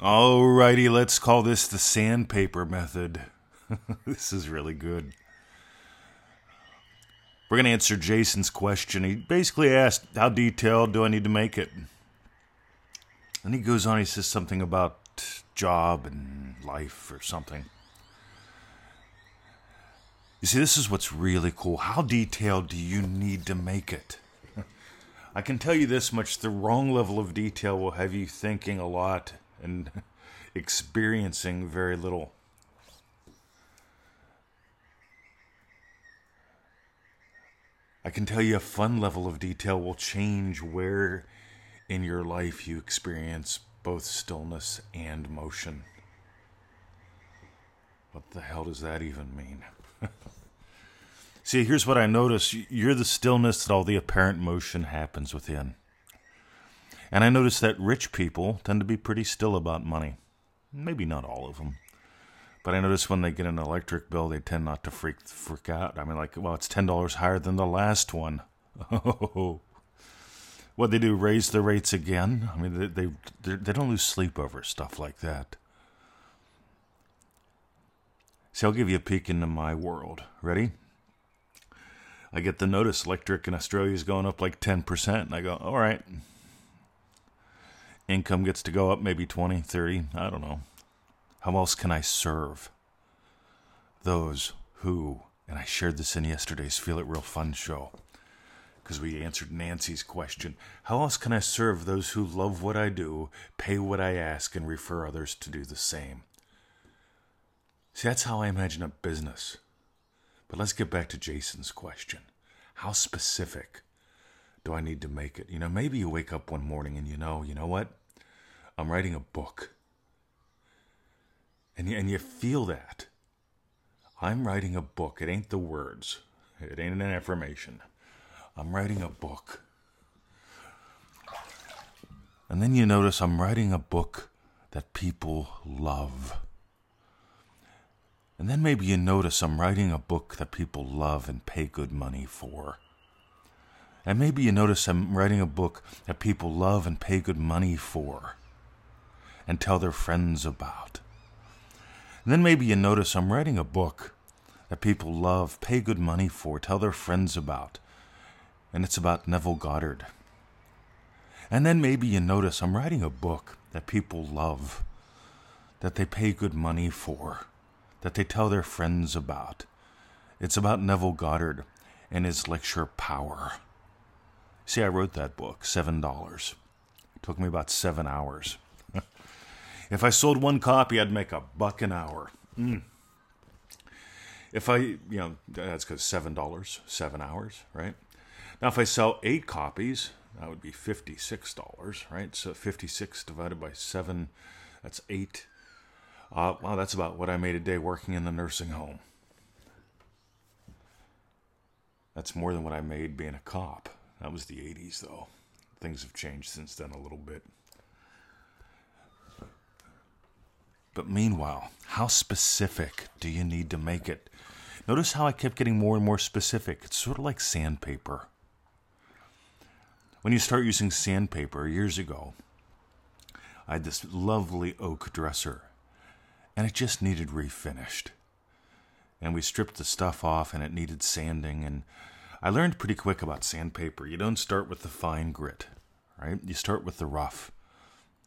Alrighty, let's call this the sandpaper method. this is really good. We're going to answer Jason's question. He basically asked, How detailed do I need to make it? And he goes on, he says something about job and life or something. You see, this is what's really cool. How detailed do you need to make it? I can tell you this much the wrong level of detail will have you thinking a lot and experiencing very little. I can tell you a fun level of detail will change where in your life you experience both stillness and motion. What the hell does that even mean? See, here's what I notice you're the stillness that all the apparent motion happens within. And I notice that rich people tend to be pretty still about money. Maybe not all of them. But I notice when they get an electric bill, they tend not to freak freak out. I mean, like, well, it's ten dollars higher than the last one. What they do? Raise the rates again? I mean, they they they don't lose sleep over stuff like that. See, I'll give you a peek into my world. Ready? I get the notice electric in Australia is going up like 10%. And I go, all right. Income gets to go up maybe 20, 30. I don't know. How else can I serve those who, and I shared this in yesterday's Feel It Real Fun show because we answered Nancy's question. How else can I serve those who love what I do, pay what I ask, and refer others to do the same? See, that's how I imagine a business. But let's get back to Jason's question. How specific do I need to make it? You know, maybe you wake up one morning and you know, you know what? I'm writing a book. And you, and you feel that. I'm writing a book. It ain't the words. It ain't an affirmation. I'm writing a book. And then you notice I'm writing a book that people love. And then maybe you notice I'm writing a book that people love and pay good money for. And maybe you notice I'm writing a book that people love and pay good money for and tell their friends about. And then maybe you notice I'm writing a book that people love, pay good money for, tell their friends about. And it's about Neville Goddard. And then maybe you notice I'm writing a book that people love, that they pay good money for that they tell their friends about. It's about Neville Goddard and his lecture Power. See, I wrote that book, $7. It took me about seven hours. if I sold one copy, I'd make a buck an hour. Mm. If I, you know, that's because $7, seven hours, right? Now, if I sell eight copies, that would be $56, right? So 56 divided by seven, that's eight uh, well, that's about what I made a day working in the nursing home. That's more than what I made being a cop. That was the 80s, though. Things have changed since then a little bit. But meanwhile, how specific do you need to make it? Notice how I kept getting more and more specific. It's sort of like sandpaper. When you start using sandpaper years ago, I had this lovely oak dresser and it just needed refinished. And we stripped the stuff off and it needed sanding and I learned pretty quick about sandpaper. You don't start with the fine grit, right? You start with the rough.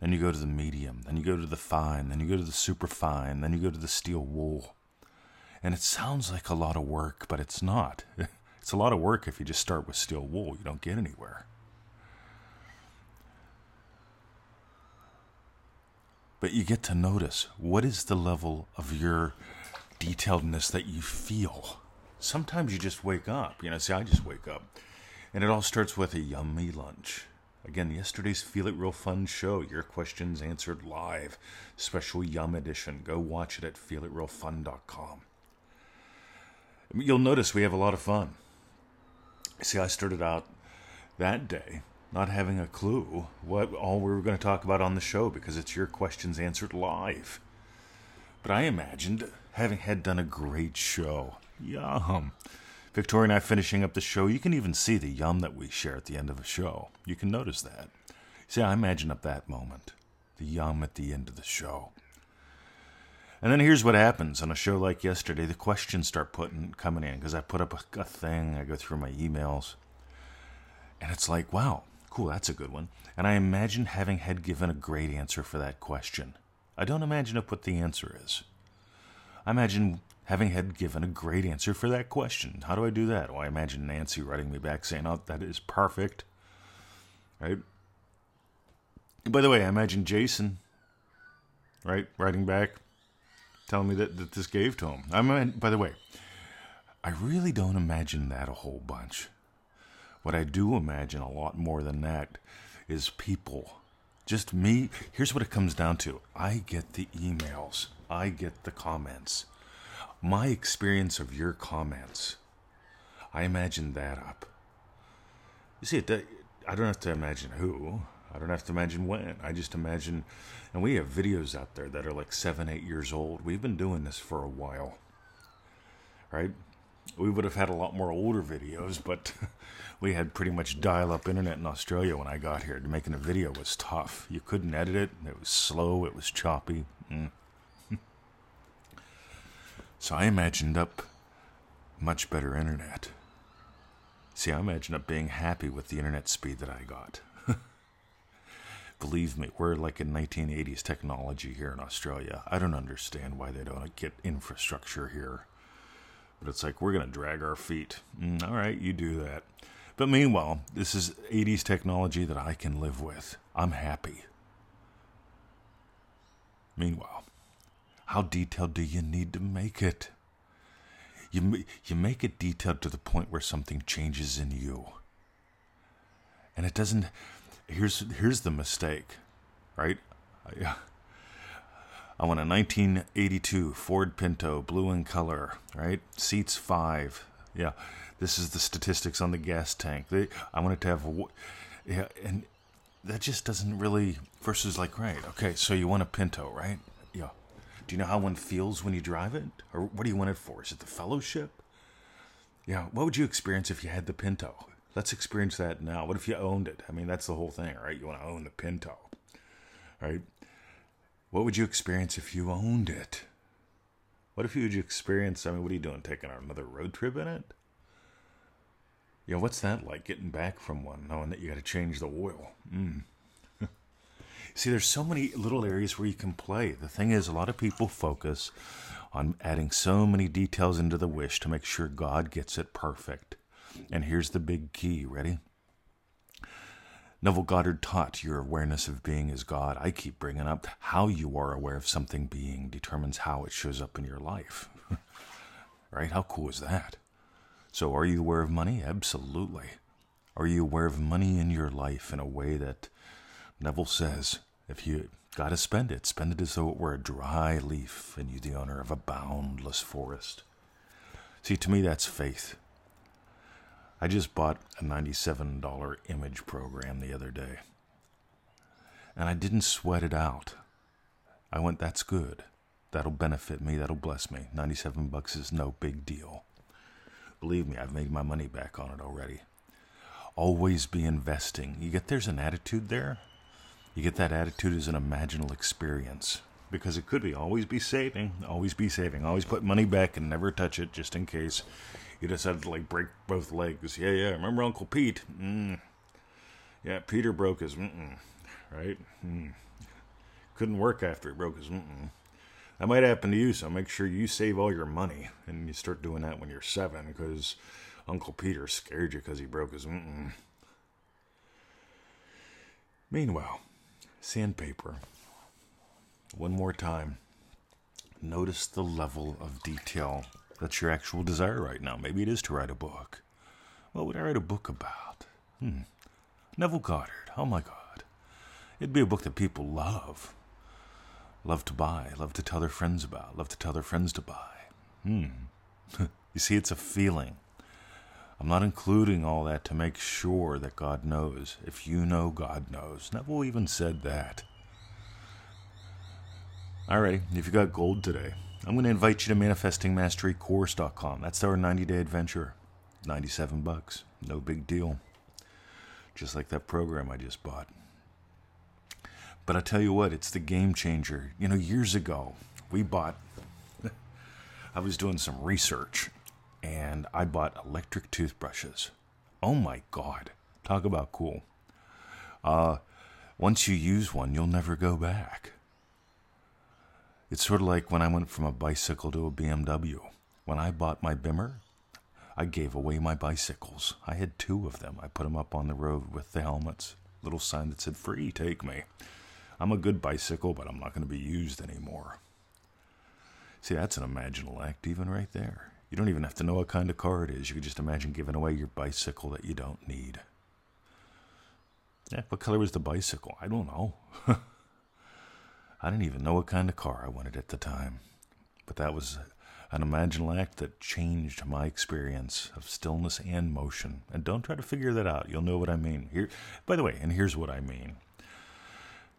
Then you go to the medium, then you go to the fine, then you go to the super fine, then you go to the steel wool. And it sounds like a lot of work, but it's not. It's a lot of work if you just start with steel wool. You don't get anywhere. but you get to notice what is the level of your detailedness that you feel. Sometimes you just wake up. You know, see, I just wake up. And it all starts with a yummy lunch. Again, yesterday's Feel It Real Fun show, your questions answered live, special Yum edition. Go watch it at feelitrealfun.com. You'll notice we have a lot of fun. See, I started out that day not having a clue what all we were going to talk about on the show because it's your questions answered live. But I imagined having had done a great show. Yum. Victoria and I finishing up the show. You can even see the yum that we share at the end of a show. You can notice that. See, I imagine up that moment. the yum at the end of the show. And then here's what happens on a show like yesterday. The questions start putting coming in because I put up a, a thing. I go through my emails, and it's like, wow, cool, that's a good one. And I imagine having had given a great answer for that question. I don't imagine up what the answer is. I imagine having had given a great answer for that question. How do I do that? Well, I imagine Nancy writing me back saying, "Oh, that is perfect." Right. By the way, I imagine Jason, right, writing back, telling me that, that this gave to him. I mean, by the way, I really don't imagine that a whole bunch. What I do imagine a lot more than that is people. Just me. Here's what it comes down to I get the emails, I get the comments. My experience of your comments, I imagine that up. You see, I don't have to imagine who. I don't have to imagine when. I just imagine, and we have videos out there that are like seven, eight years old. We've been doing this for a while, right? We would have had a lot more older videos, but we had pretty much dial up internet in Australia when I got here. Making a video was tough. You couldn't edit it, it was slow, it was choppy. Mm. So I imagined up much better internet. See, I imagined up being happy with the internet speed that I got. Believe me, we're like in 1980s technology here in Australia. I don't understand why they don't get infrastructure here. But it's like, we're going to drag our feet. Mm, all right, you do that. But meanwhile, this is 80s technology that I can live with. I'm happy. Meanwhile, how detailed do you need to make it? You, you make it detailed to the point where something changes in you. And it doesn't here's here's the mistake, right? I, I want a 1982 Ford Pinto, blue in color, right? Seats five. Yeah, this is the statistics on the gas tank. They, I want it to have, yeah, and that just doesn't really. Versus like, right? Okay, so you want a Pinto, right? Do you know how one feels when you drive it, or what do you want it for? Is it the fellowship? Yeah. What would you experience if you had the Pinto? Let's experience that now. What if you owned it? I mean, that's the whole thing, right? You want to own the Pinto, right? What would you experience if you owned it? What if you would experience? I mean, what are you doing? Taking another road trip in it? You know, what's that like? Getting back from one, knowing that you got to change the oil. Mm. See, there's so many little areas where you can play. The thing is, a lot of people focus on adding so many details into the wish to make sure God gets it perfect. And here's the big key. Ready? Neville Goddard taught your awareness of being is God. I keep bringing up how you are aware of something being determines how it shows up in your life. right? How cool is that? So, are you aware of money? Absolutely. Are you aware of money in your life in a way that Neville says, if you got to spend it, spend it as though it were a dry leaf and you the owner of a boundless forest? See, to me, that's faith. I just bought a $97 image program the other day. And I didn't sweat it out. I went, that's good. That'll benefit me. That'll bless me. 97 bucks is no big deal. Believe me, I've made my money back on it already. Always be investing. You get there's an attitude there. You get that attitude as an imaginal experience because it could be always be saving, always be saving, always put money back and never touch it just in case you decided to like break both legs. Yeah, yeah. Remember Uncle Pete? Mm. Yeah, Peter broke his mm-mm, right. Mm. Couldn't work after he broke his mm-mm. That might happen to you, so make sure you save all your money and you start doing that when you're seven, because Uncle Peter scared you because he broke his mm-mm. Meanwhile, sandpaper. One more time. Notice the level of detail that's your actual desire right now. Maybe it is to write a book. What would I write a book about? Hmm. Neville Goddard. Oh my God. It'd be a book that people love. Love to buy, love to tell their friends about, love to tell their friends to buy. Hmm. you see, it's a feeling. I'm not including all that to make sure that God knows. If you know, God knows. Neville even said that. Alrighty, if you got gold today, I'm going to invite you to manifestingmasterycourse.com. That's our 90 day adventure. 97 bucks. No big deal. Just like that program I just bought. But I tell you what, it's the game changer. You know, years ago, we bought, I was doing some research and I bought electric toothbrushes. Oh my God. Talk about cool. Uh, once you use one, you'll never go back. It's sort of like when I went from a bicycle to a BMW. When I bought my Bimmer, I gave away my bicycles. I had two of them. I put them up on the road with the helmets. Little sign that said, Free, take me. I'm a good bicycle, but I'm not going to be used anymore. See, that's an imaginal act, even right there. You don't even have to know what kind of car it is. You can just imagine giving away your bicycle that you don't need. Yeah, what color was the bicycle? I don't know. I didn't even know what kind of car I wanted at the time. But that was an imaginal act that changed my experience of stillness and motion. And don't try to figure that out. You'll know what I mean. Here, by the way, and here's what I mean.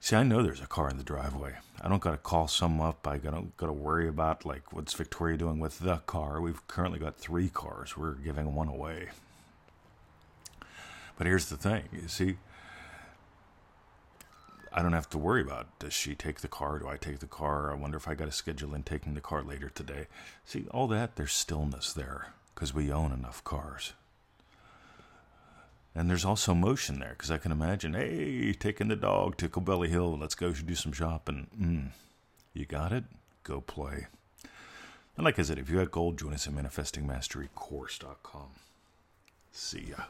See, I know there's a car in the driveway. I don't got to call some up. I don't got to worry about like what's Victoria doing with the car. We've currently got three cars. We're giving one away. But here's the thing. You see, I don't have to worry about does she take the car? Do I take the car? I wonder if I got a schedule in taking the car later today. See, all that, there's stillness there because we own enough cars. And there's also motion there because I can imagine, hey, taking the dog to Cobelly Hill, let's go do some shopping. Mm, you got it? Go play. And like I said, if you got gold, join us at ManifestingMasteryCourse.com. See ya.